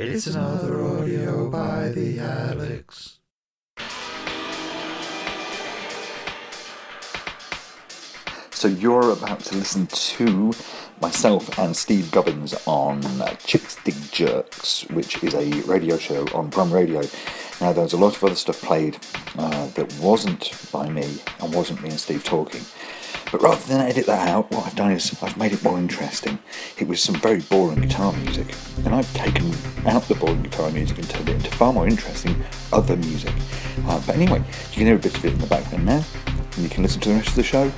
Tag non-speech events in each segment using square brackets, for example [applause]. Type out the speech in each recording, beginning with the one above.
It's another Audiot by the Alex. So you're about to listen to myself and Steve Gubbins on Chicks Dig Jerks, which is a radio show on Brum Radio. Now, there's a lot of other stuff played uh, that wasn't by me and wasn't me and Steve talking. But rather than edit that out, what I've done is I've made it more interesting. It was some very boring guitar music, and I've taken out the boring guitar music and turned it into far more interesting other music. Uh, but anyway, you can hear a bit of it in the background now, and you can listen to the rest of the show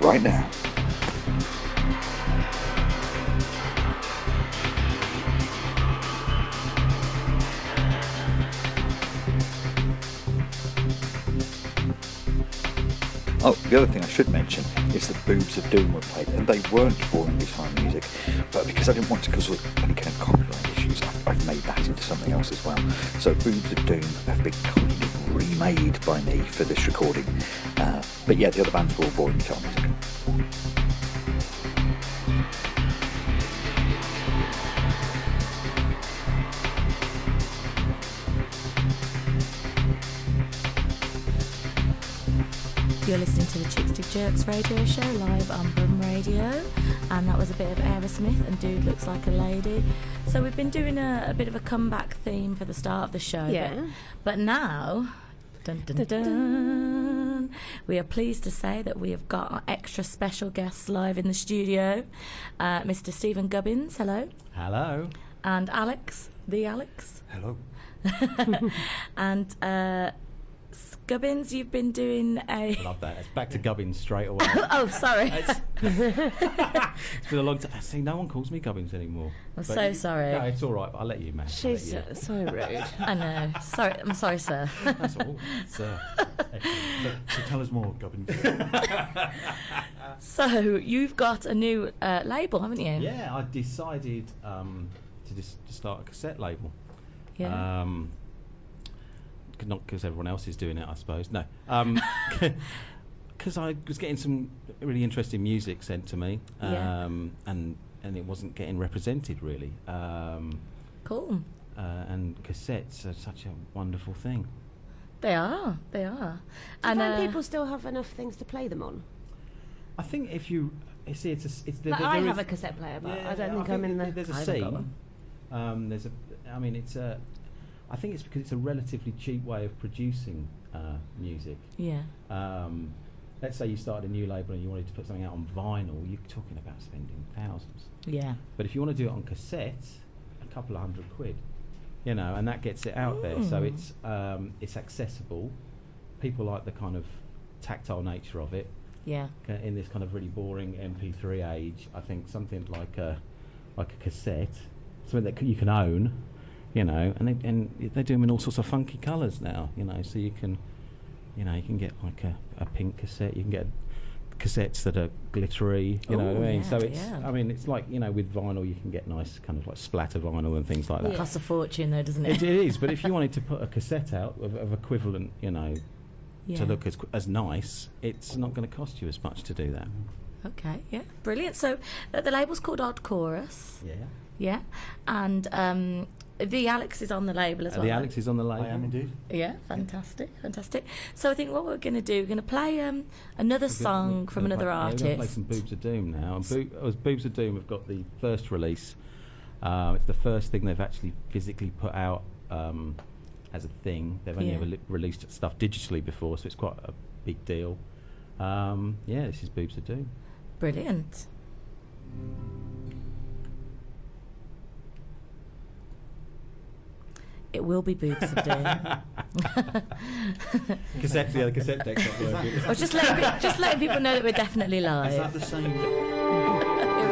right now. The other thing I should mention is that Boobs of Doom were played, and they weren't boring guitar music, but because I didn't want to cause any kind of copyright issues, I've, I've made that into something else as well. So Boobs of Doom have been kind of remade by me for this recording. Uh, but yeah, the other bands were all boring guitar music. You're listening to the Chicks Dig Jerks radio show live on Brum Radio, and that was a bit of Aerosmith and Dude Looks Like a Lady. So we've been doing a, a bit of a comeback theme for the start of the show. Yeah. But, but now, dun, dun, dun, we are pleased to say that we have got our extra special guests live in the studio. Uh, Mr. Stephen Gubbins, hello, Hello. and Alex, the Alex, Hello. [laughs] and uh, Gubbins, you've been doing a. Love that. It's back to Gubbins straight away. [laughs] Oh, sorry. [laughs] it's been a long time. See, no one calls me Gubbins anymore. I'm But so you- sorry. No, it's all right. I'll let you, man. She's you. so, so rude. [laughs] I know. Sorry, I'm sorry, sir. That's all. It's, uh, So, so tell us more, Gubbins. so you've got a new uh, label, haven't you? yeah, I decided um, to just to start a cassette label. Yeah. Um, c- not because everyone else is doing it, I suppose. No. [laughs] Because I was getting some really interesting music sent to me, Yeah. um, and and it wasn't getting represented really. Um, cool. uh, and cassettes are such a wonderful thing. They are. They are. Do you find uh, people still have enough things to play them on? I think if you you see, it's a, s- it's the, Like, there I is- have a cassette player, but Yeah, I don't think I'm in the. There's a I scene. Um, there's a. I mean, it's a. I think it's because it's a relatively cheap way of producing uh, music. Yeah. Um, let's say you started a new label and you wanted to put something out on vinyl, you're talking about spending thousands. Yeah. But if you want to do it on cassette, a couple of hundred quid, you know, and that gets it out there. So Mm. it's um, it's accessible. People like the kind of tactile nature of it Yeah. in this kind of really boring MP3 age. I think something like a like a cassette, something that c- you can own, you know, and they, and they do them in all sorts of funky colours now, you know. So you can, you know, you can get like a, a pink cassette. You can get cassettes that are glittery, you know what I mean? yeah, so it's, yeah. I mean, it's like you know, with vinyl you can get nice kind of like splatter vinyl and things like that. Costs a fortune, though, doesn't it? It, it is, but if you wanted to put a cassette out of, of equivalent, you know, yeah. to look as as nice, it's not going to cost you as much to do that. Okay. Yeah. Brilliant. So uh, the label's called Odd Chorus. Yeah. Yeah. And um, the Alex is on the label as Uh, well. the Alex is on the label. I am indeed. Yeah, fantastic, fantastic. So I think what we're going to do, we're going to play um, another We're gonna- song from gonna another play, yeah, we're gonna play some Boobs of Doom now. And Bo- uh, Boobs of Doom have got the first release. Uh, it's the first thing they've actually physically put out um, as a thing. They've only Yeah. ever li- released stuff digitally before, so it's quite a big deal. Um, yeah, this is Boobs of Doom. Brilliant. It will be boobs of doom. [laughs] cassette, yeah, the cassette deck's not [laughs] working. I was just letting, just letting people know that we're definitely live. Is that the same? [laughs]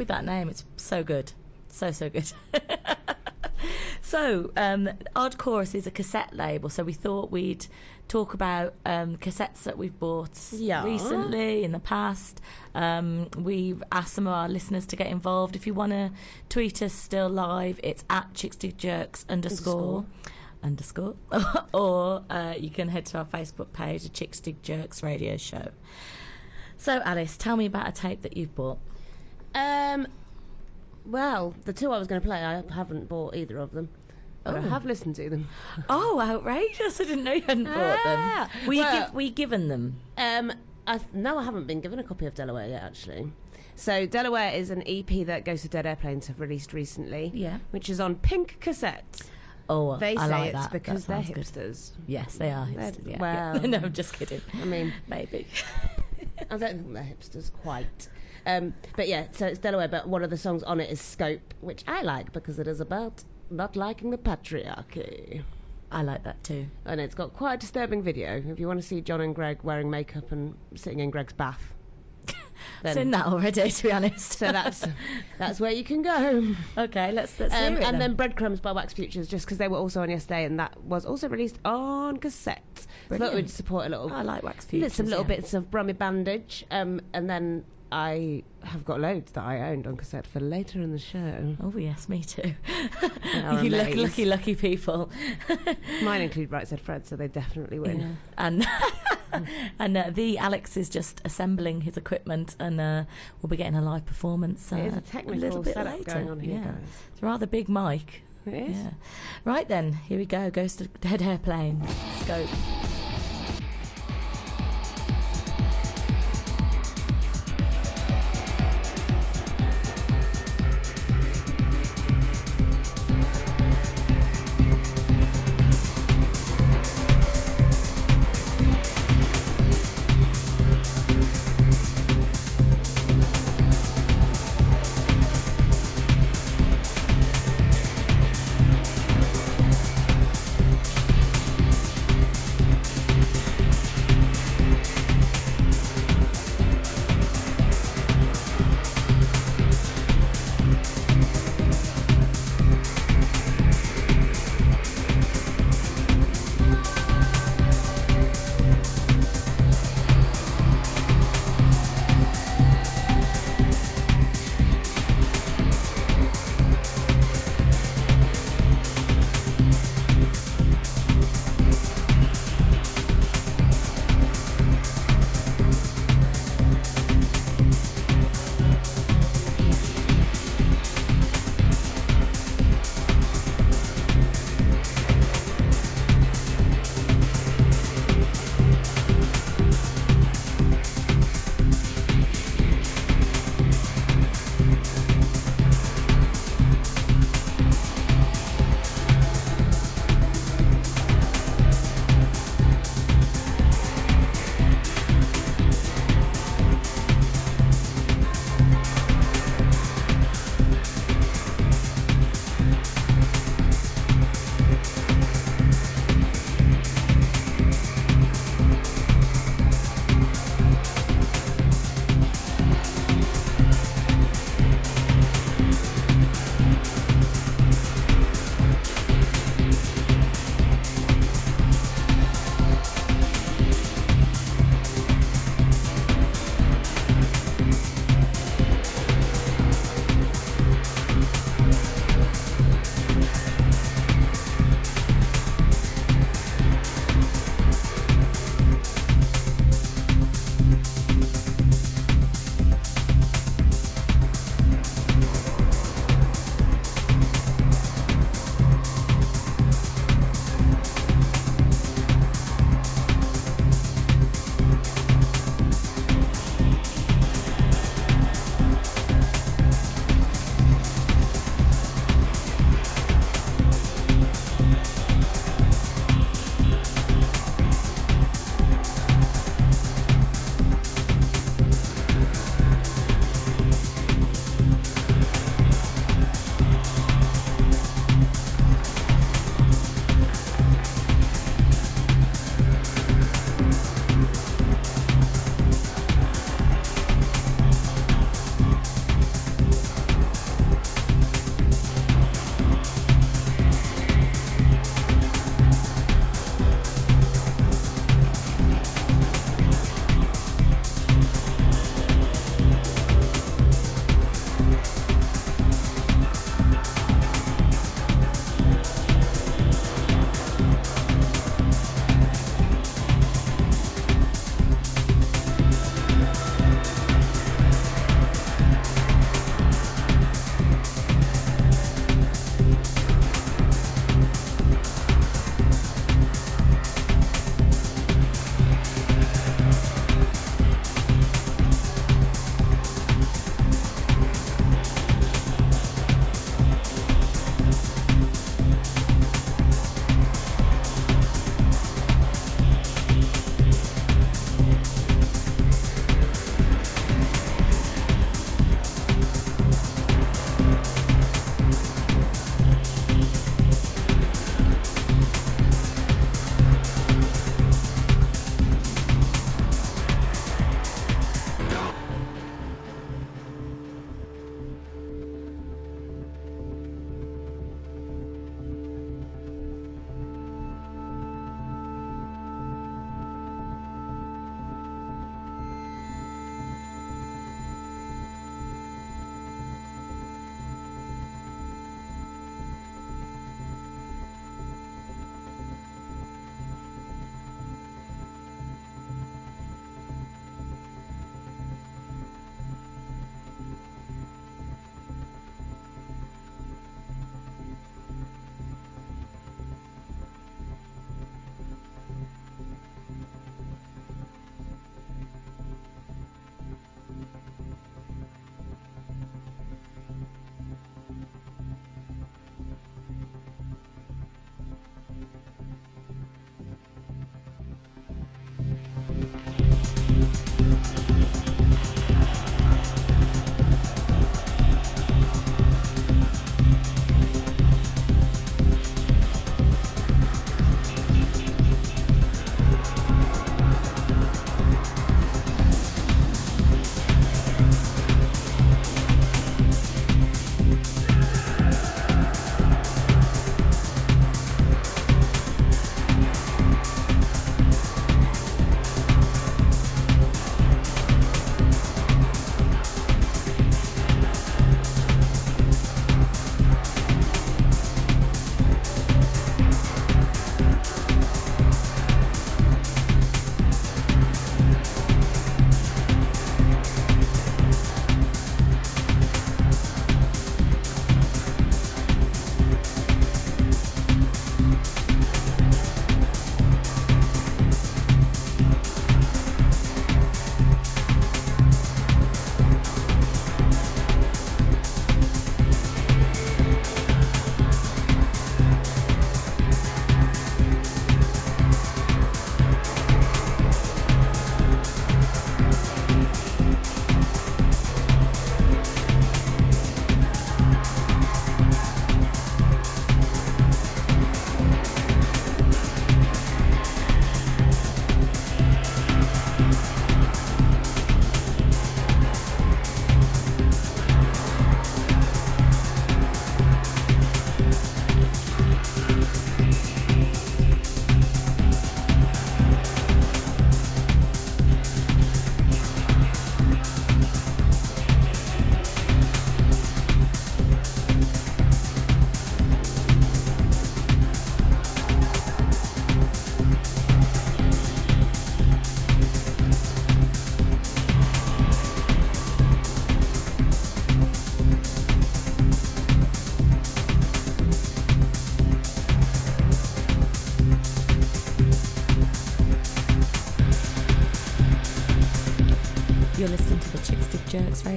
with that name. It's so good. So, so good. [laughs] so, um, Odd Chorus is a cassette label, so we thought we'd talk about um, cassettes that we've bought Yeah. recently, in the past. Um, we've asked some of our listeners to get involved. If you want to tweet us still live, it's at chicksdigjerks underscore underscore, [laughs] or uh, you can head to our Facebook page, the Chicks Dig Jerks Radio Show. So, Alice, tell me about a tape that you've bought. Um, well, the two I was going to play, I haven't bought either of them. But I have listened to them. [laughs] Oh, outrageous! I didn't know you hadn't bought Ah, them. We well- give, we given them. Um, I th- no, I haven't been given a copy of Delaware yet, actually. So Delaware is an EP that Ghost of Dead Airplanes have released recently. Yeah. Which is on pink cassette. Oh, They I say like it's that. because that they're sounds good. hipsters. Yes, they are. They're- hipsters, yeah, well- [laughs] no, I'm just kidding. I mean, Maybe. [laughs] I don't think they're hipsters quite. Um, but yeah, so it's Delaware, but one of the songs on it is Scope, which I like because it is about not liking the patriarchy. I like that too. And it's got quite a disturbing video. If you want to see John and Greg wearing makeup and sitting in Greg's bath, [laughs] It's in that already, [laughs] to be honest. so that's that's where you can go. [laughs] okay. Let's let's Um, it and then Breadcrumbs by Wax Futures, just because they were also on yesterday, and that was also released on cassette. So I thought we'd support a little, I like Wax Futures. some little yeah. bits of Brummy Bandage, um, and then I have got loads that I owned on cassette for later in the show. Oh yes, me too. [laughs] you lucky, lucky, lucky people. [laughs] Mine include Right Said Fred, so they definitely win. Yeah. And [laughs] and uh, the Alex is just assembling his equipment, and uh, we'll be getting a live performance. Uh, It is a little technical bit setup later. going on here, yeah. guys. It's a rather big mic. It is. Yeah. Right then, here we go. Ghost of Dead Airplane. Scope.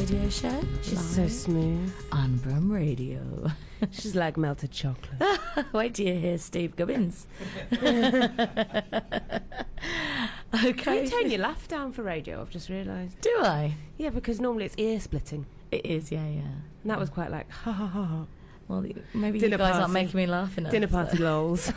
Radio show. She's so smooth. on Brum Radio. [laughs] She's like melted chocolate. [laughs] Wait till you hear Steve Gubbins. [laughs] Can okay. you turn your laugh down for radio? I've just realised. Do I? Yeah, because normally it's ear splitting. It is, yeah, yeah. And that was quite like ha ha ha ha. Well, maybe Dinner you guys aren't making me laugh enough. Dinner so- party lols.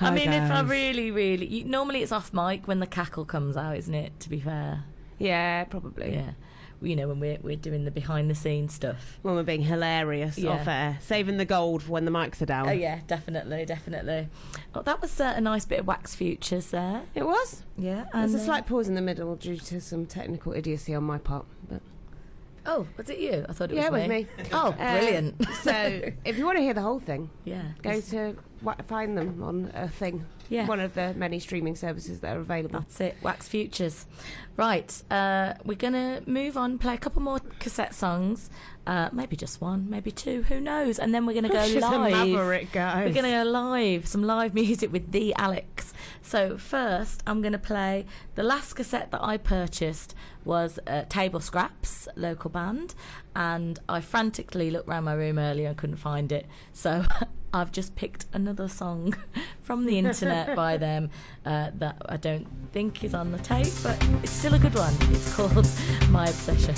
I Hi, mean, if I really, really, you, normally it's off mic when the cackle comes out, isn't it? To be fair, Yeah, probably. yeah. You know when we're we're doing the behind the scenes stuff. When we're being hilarious Yeah. off air, saving the gold for when the mics are down. Oh yeah, definitely, definitely. Oh, that was uh, a nice bit of wax futures there. It was. Yeah, There's a uh, slight pause in the middle due to some technical idiocy on my part. But Oh, was it you? I thought it yeah, was with me. [laughs] Oh, Uh, brilliant. [laughs] so [laughs] if you want to hear the whole thing, yeah, go to wa- find them on a thing. yeah. One of the many streaming services that are available. That's it, Wax Futures. Right, uh, we're going to move on, play a couple more cassette songs. Uh, maybe just one, maybe two, who knows? And then we're going to go live. maverick. We're going to go live, some live music with the Alex. So first, I'm going to play the last cassette that I purchased was uh, Table Scraps, local band, and I frantically looked around my room earlier and couldn't find it. So [laughs] I've just picked another song [laughs] from the internet by [laughs] them uh, that I don't think is on the tape, but it's still a good one. It's called My Obsession.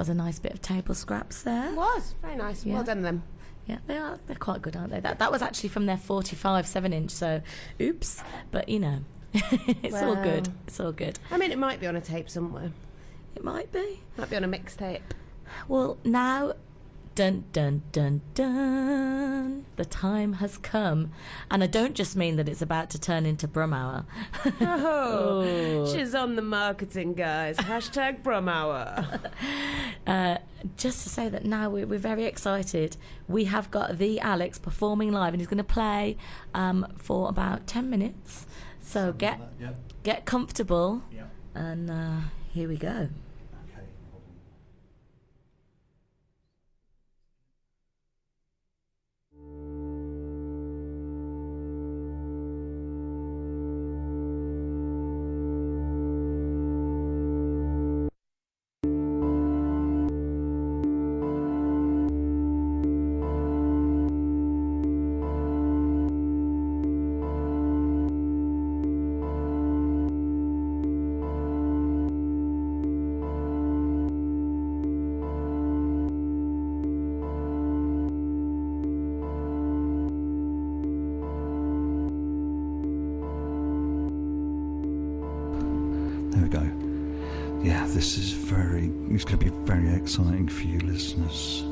Was a nice bit of table scraps there. It was very nice. Yeah. Well done, them. Yeah, they are. They're quite good, aren't they? That that was actually from their 45 7 inch. So, oops. But you know, [laughs] it's all good. It's all good. I mean, it might be on a tape somewhere. It might be. Might be on a mixtape. Well, now, dun dun dun dun. The time has come. And I don't just mean that it's about to turn into Brumhour. Oh, [laughs] she's on the marketing, guys. Hashtag Brumhour. [laughs] Uh, just to say that now we're, we're very excited. We have got the Alex performing live, and he's going to play um, for about 10 minutes. So get, Yep. get comfortable, Yep. and uh, here we go. Yeah, this is very. It's going to be very exciting for you listeners.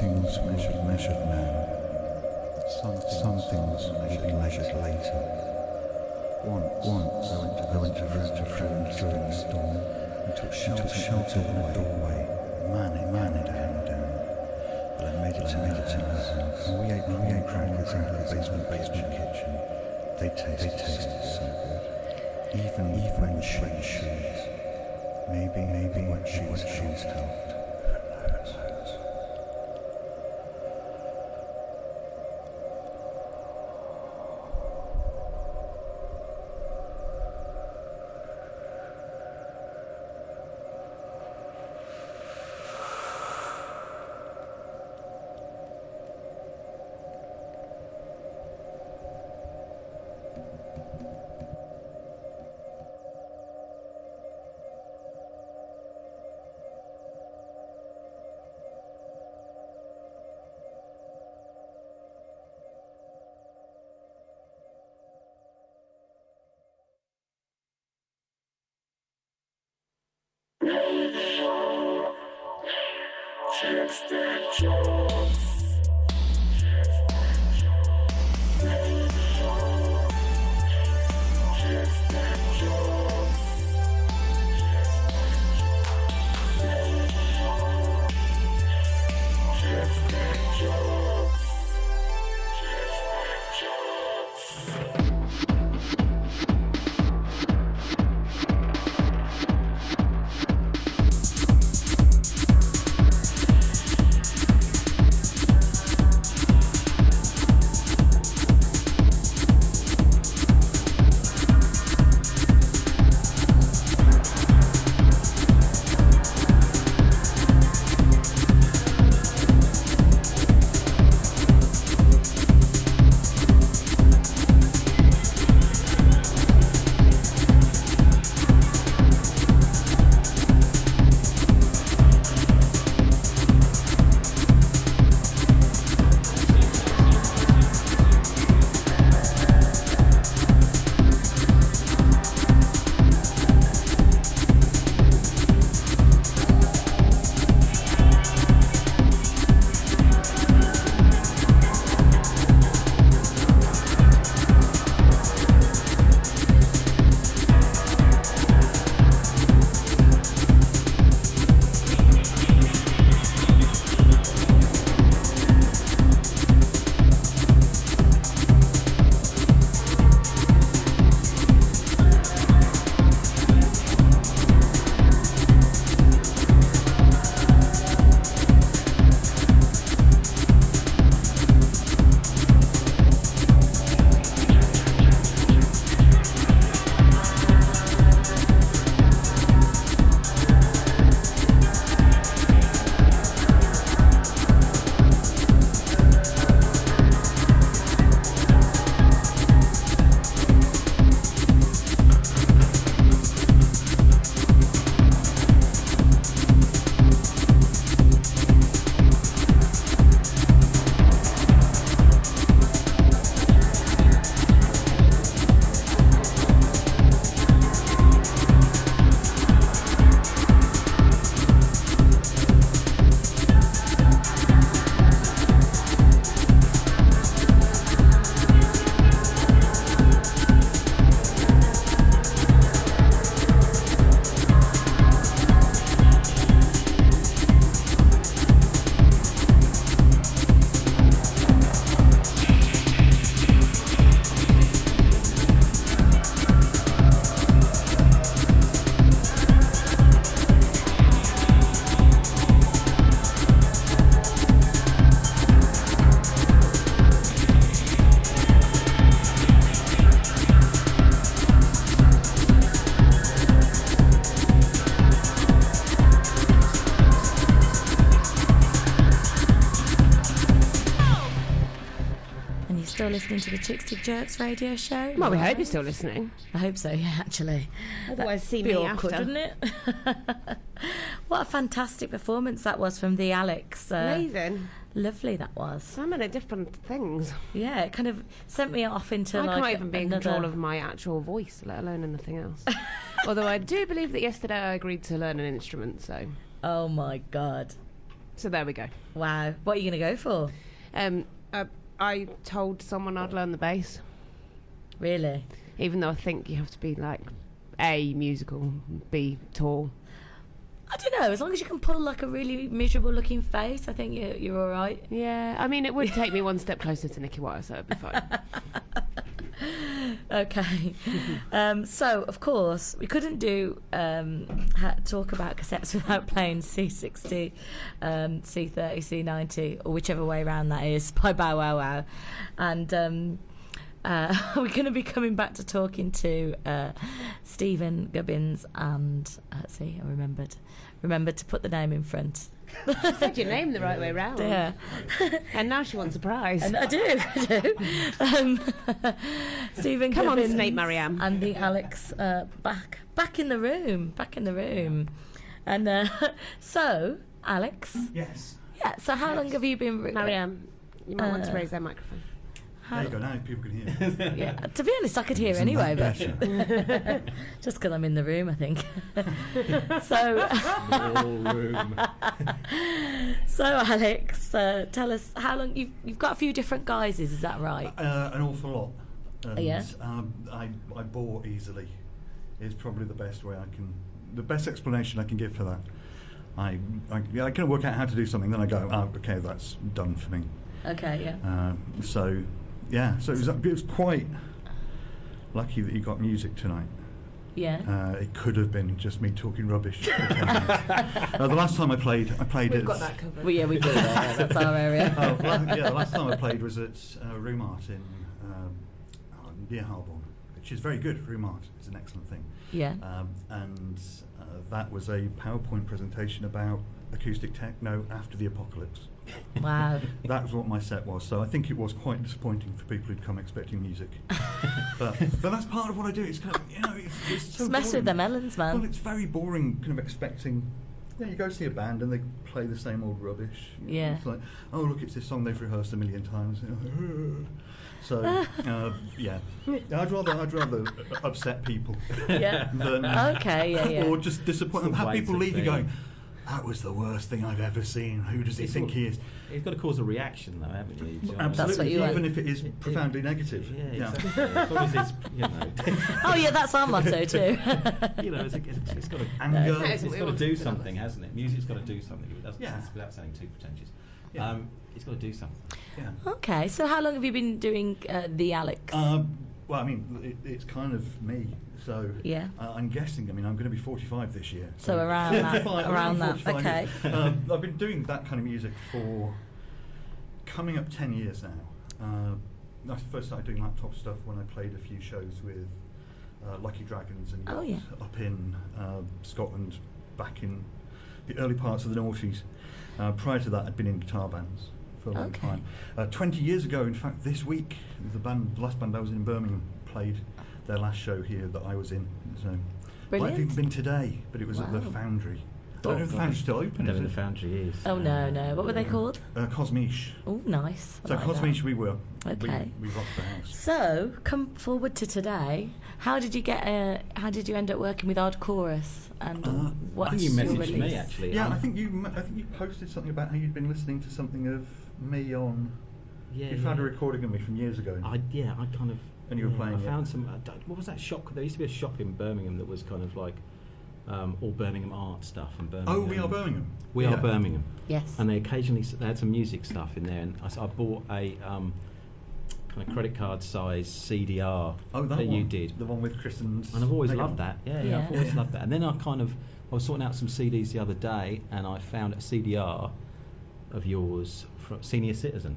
Some things measured, measured now. Some, some things will be measured later. Once, once I went to, I went to visit a friend during the storm and took shelter, shelter in a doorway. Man, it, man, it came down. But I made it to, made it to her house. And we ate, we ate crackers out of the basement, basement kitchen. They tasted, they tasted so good. Even, even when shoes. Maybe, maybe when shoes, shoes helped. And listening to the Chicks Dig Jerks radio show? Well, we hope you're still listening. I hope so, [laughs] yeah, actually. Otherwise, see me awkward, after. wouldn't it? [laughs] what a fantastic performance that was from the Alex. Uh, Amazing. lovely that was. So many different things. Yeah, it kind of sent me off into I like can't even be in another... control of my actual voice, let alone anything else. [laughs] Although I do believe that yesterday I agreed to learn an instrument, so Oh my god. So there we go. Wow. What are you going to go for? Um, uh, I told someone I'd learn the bass, Really? even though I think you have to be like A, musical, B, tall. I don't know. As long as you can pull like a really miserable looking face, I think you're, you're all right. Yeah, I mean, it would take me one step closer to Nicky Wire, so it'd be fine. [laughs] [laughs] Okay. [laughs] um, so, of course, we couldn't do um, ha- talk about cassettes [laughs] without playing C60, um, C30, C90, or whichever way around that is by Bow Wow Wow. And um, uh, we're going to be coming back to talking to uh, Stephen Gubbins and, uh, see, I remembered, remembered to put the name in front. [laughs] Said your name the right way round. Yeah. And now she wants a prize. And I do, [laughs] I do. Um, [laughs] Stephen Come on, Gibbons Snape Mariam. and the Alex uh, back back in the room, back in the room. And uh, so, Alex, Yes. yeah. So, how long have you been? re- Mariam, you might want to Uh, raise that microphone. There you go. Now people can hear. [laughs] Yeah. [laughs] To be honest, I could hear Isn't anyway, but better? [laughs] just because I'm in the room, I think. so, room. so Alex, uh, tell us how long you've you've got a few different guises. Is that right? Uh, an awful lot. And, yeah? Um, I, I bore easily. Is probably the best way I can. The best explanation I can give for that. I I, yeah, I can work out how to do something, then I go, oh, okay, that's done for me. Okay, yeah. Um, so, yeah, so it was, it was quite lucky that you got music tonight. Yeah. Uh, it could have been just me talking rubbish. [laughs] uh, the last time I played, I played We've at. got that covered. Well, yeah, we do. Yeah, that's our area. [laughs] Oh, well, yeah, the last time I played was at uh, Roomart in um, near Harborne, which is very good. Roomart is an excellent thing. Yeah. Um, and uh, that was a PowerPoint presentation about acoustic techno after the apocalypse. [laughs] Wow. That was what my set was. So I think it was quite disappointing for people who'd come expecting music. [laughs] but, but that's part of what I do. It's kind of, you know, it's, it's so Just mess with the melons, man. Well, it's very boring, kind of expecting. Yeah, you go see a band and they play the same old rubbish. You know, Yeah. It's like, oh, look, it's this song they've rehearsed a million times. [laughs] So, uh, yeah, I'd rather I'd rather upset people Yeah. than Okay, yeah, yeah. or just disappoint them. Have people leave you going, that was the worst thing I've ever seen. Who does he It's think all- he is? He's got to cause a reaction, though, haven't you? Do you know what I mean? That's what Absolutely, you want. even if it is It- it- profoundly negative. Yeah, exactly. as as you know, [laughs] Oh, yeah, that's our motto [laughs] too. you know, it's, it's, it's got to [laughs] Anger. That it's is what we got to want do to something, hasn't it? Music's got to do something. It doesn't, Yeah. without sounding too pretentious. Yeah. Um, it's got to do something. Yeah. okay, so how long have you been doing uh, the Alex? Um, well, I mean, it, it's kind of me. So Yeah. uh, I'm guessing. I mean, I'm going to be 45 this year. So around [laughs] that- 45 around that, okay. um, I've been doing that kind of music for coming up 10 years now. Uh, I first started doing laptop stuff when I played a few shows with uh, Lucky Dragons and Oh, yeah. up in uh, Scotland back in the early parts of the noughties. Uh, prior to that, I'd been in guitar bands for a long Okay. time. Uh, 20 years ago, in fact, this week, the band, the last band I was in in Birmingham played their last show here that I was in. So, well, I've Brilliant. even been today, but it was at the Wow. Foundry. I Oh, don't know if the Foundry's still open, don't know is the foundry is. oh, no, no. What were they called? Uh, Cosmiche. Oh, nice. I So like Cosmiche, that. we were. Okay. We, we rocked the house. So, come forward to today. How did you get? Uh, how did you end up working with Odd Chorus? And Uh, what's I think you your messaged release? me actually. Yeah, um, I think you. m- I think you posted something about how you'd been listening to something of me on. Yeah, you found a recording of me from years ago. I yeah, I kind of. And you were playing I it. found some. I what was that shop? There used to be a shop in Birmingham that was kind of like um, all Birmingham art stuff and Birmingham. oh, we are Birmingham. We Yeah. are Birmingham. Yes. And they occasionally they had some music stuff in there, and I bought a um, kind of credit card size CDR Oh, that, one. you did, The one with Kristen's. and I've always Megan. loved that. Yeah, yeah, Yeah. I've always loved that. And then I kind of I was sorting out some CDs the other day, and I found a CDR of yours from Senior Citizen.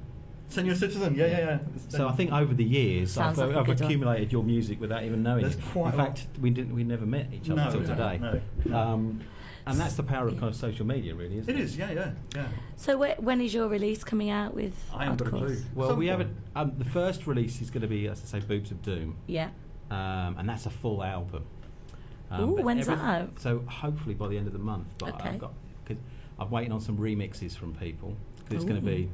Senior Citizen. Yeah, yeah, yeah. So I think over the years I've, like a I've good one. accumulated your music without even knowing There's it. quite In fact, we didn't we never met each other No, until no, today. no, no. Um, and that's the power of kind of social media, really, isn't It it? is. Yeah, yeah, yeah. So, wh- when is your release coming out with? I haven't got a Chorus? clue. Well, Some we haven't. Um, the first release is going to be, as I say, Boobs of Doom, Yeah. um, and that's a full album. Ooh, but when's that out? So hopefully by the end of the month. But Okay. I've got because I'm waiting on some remixes from people because it's going to be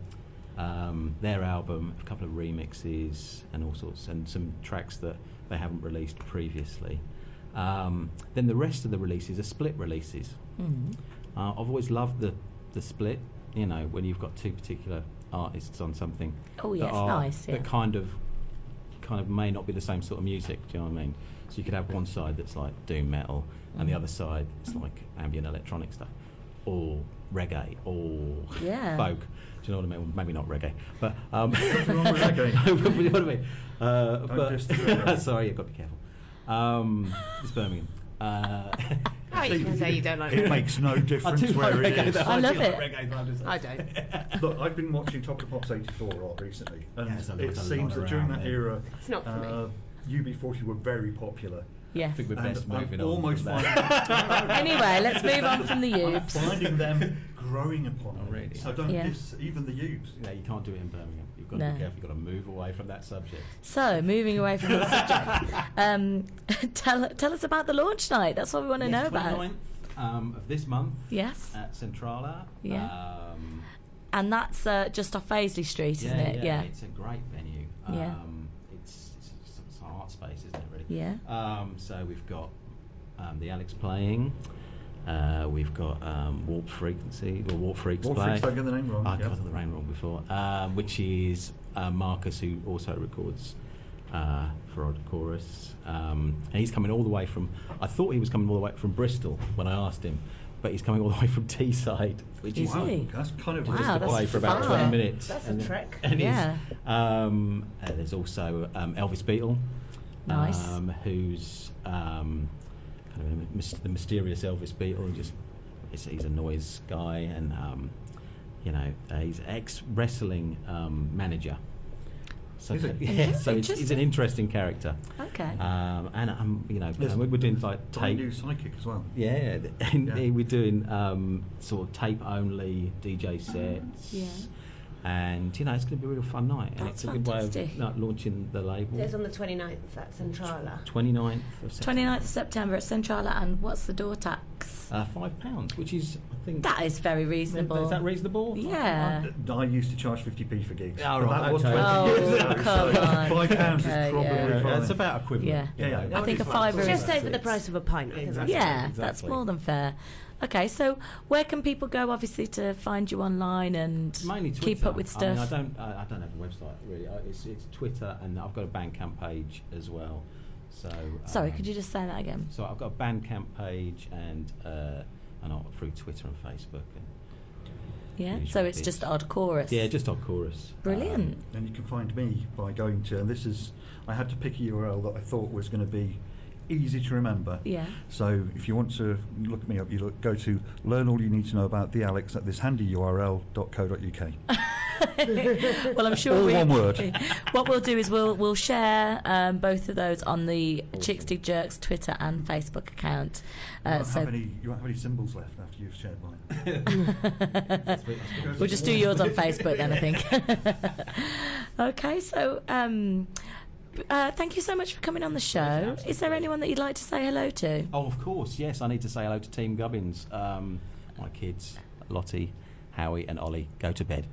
um, their album, a couple of remixes, and all sorts, and some tracks that they haven't released previously. Um, then the rest of the releases are split releases. Mm. Uh, I've always loved the the split you know, when you've got two particular artists on something. Oh, that are- nice, yeah. That kind of, kind of may not be the same sort of music. Do you know what I mean? So you could have one side that's like doom metal, and Mm. the other side is like ambient electronic stuff, or reggae, or Yeah. folk. Do you know what I mean? Well, maybe not reggae, but um, Nothing wrong with reggae. [laughs] you know what I mean? Uh, Don't but diss the reggae. sorry, you've got to be careful. Um, it's Birmingham. Uh, [laughs] Oh, you can say you don't like It reggae. makes no [laughs] I difference do where it reggae, is. though. I do love like it. reggae, but I'm just- I don't. Look, I've been watching Top of Pops 84 a lot recently, and Yeah, it seems that during that era, It's not for me. uh, UB40 were very popular. Yes. I think we're And best I'm moving on. almost finding, [laughs] Anyway, let's move on from the I'm Ubes. finding them [laughs] growing upon Oh, me. really? So don't Yeah. diss even the Ubes. No, you can't do it in Birmingham. You've got to No. be careful. You've got to move away from that subject. So, moving away from the subject, [laughs] um, tell tell us about the launch night. That's what we want to know Yes, about. 29th um, of this month Yes, at Centrala. Yeah. Um, and that's uh, just off Fazeley Street, isn't yeah, it? Yeah, it's a great venue. Yeah. Um, it's, it's, it's, it's an art space, isn't it, really? Yeah. Um, so we've got um, the Alex playing. Uh, we've got um, Warp Frequency, or Warp Freaks Warp play. Freaks, don't get the name wrong, I yeah. got the name wrong before. Um, which is uh, Marcus, who also records uh, for Odd Chorus. Um, and he's coming all the way from. I thought he was coming all the way from Bristol when I asked him, but he's coming all the way from Teesside, which Is is wow, he? that's kind of Wow, just to that's play for about far. 20 minutes. That's a And- trek. and Yeah. Um, and there's also um, Elvis Beatle. Nice. Um, who's um, kind of a the mysterious Elvis Beatle. He just he's, he's a noise guy, and um, you know uh, he's ex wrestling um, manager. So Is he? yeah, so it's, he's an interesting character. Okay. Um, and um, you know, There's we're we're doing like brand tape. new psychic as well. Yeah, and Yeah. we're doing um, sort of tape only DJ sets. Yeah. And you know it's going to be a real fun night, and That's it's a good way of like, launching the label. It's on the 29th at Centrala. 29th of September. 29th of September at Centrala, and what's the door tax? Uh, five pounds, which is I think That is very reasonable. Is that reasonable? Yeah. Uh, I used to charge 50p for gigs. Oh, right, that was okay. 20 Oh, [laughs] years ago, come so on. Five pounds Okay, is probably yeah. Yeah, it's about equivalent. Yeah. Yeah, yeah. I think a It's fiver Just over the price of a pint. I think that's Yeah, Exactly. that's more than fair. Okay, so where can people go, obviously, to find you online and Mainly Twitter. keep up with I, mean, stuff? I don't. I, I don't have a website really. I, it's, it's Twitter, and I've got a Bandcamp page as well. So. Sorry, um, could you just say that again? So I've got a Bandcamp page, and uh, and I'll, through Twitter and Facebook, and Yeah, usual so it's bits. just odd chorus. yeah, just on chorus. Brilliant. Um, And you can find me by going to, and this is, I had to pick a URL that I thought was going to be easy to remember. Yeah. So if you want to look me up, you look, go to learn all you need to know about the Alex at this handy URL.co.uk. [laughs] well, I'm sure All we, one word. [laughs] What we'll do is we'll we'll share um, both of those on the Chicks Dig Jerks Twitter and Facebook account. you, Uh, won't so any, you won't have any symbols left after you've shared mine. [laughs] we'll just do yours on Facebook then, I think. okay, so um, uh, thank you so much for coming on the show. Is there anyone that you'd like to say hello to? Oh, of course, yes. I need to say hello to Team Gubbins. Um, my kids, Lottie, Howie, and Ollie, go to bed.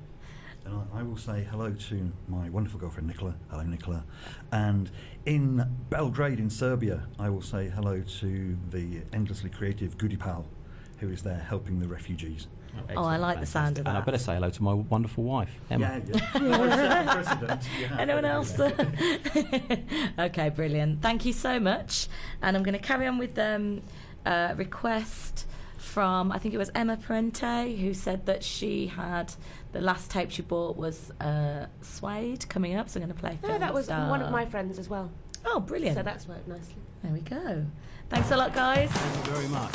And I, I will say hello to my wonderful girlfriend Nicola. Hello, Nicola. And in Belgrade, in Serbia, I will say hello to the endlessly creative Goody Pal, who is there helping the refugees. Oh, I like the sound of that. And I that. better say hello to my wonderful wife, Emma. Yeah, yeah. No, set precedent. Yeah. Anyone else? [laughs] okay, brilliant. Thank you so much. And I'm going to carry on with um, a request from, I think it was Emma Parente, who said that she had the last tape she bought was uh, Suede coming up. So I'm going to play. That. No, that was Star. one of my friends as well. Oh, brilliant. So that's worked nicely. there we go. Thanks a lot, guys. Thank you very much.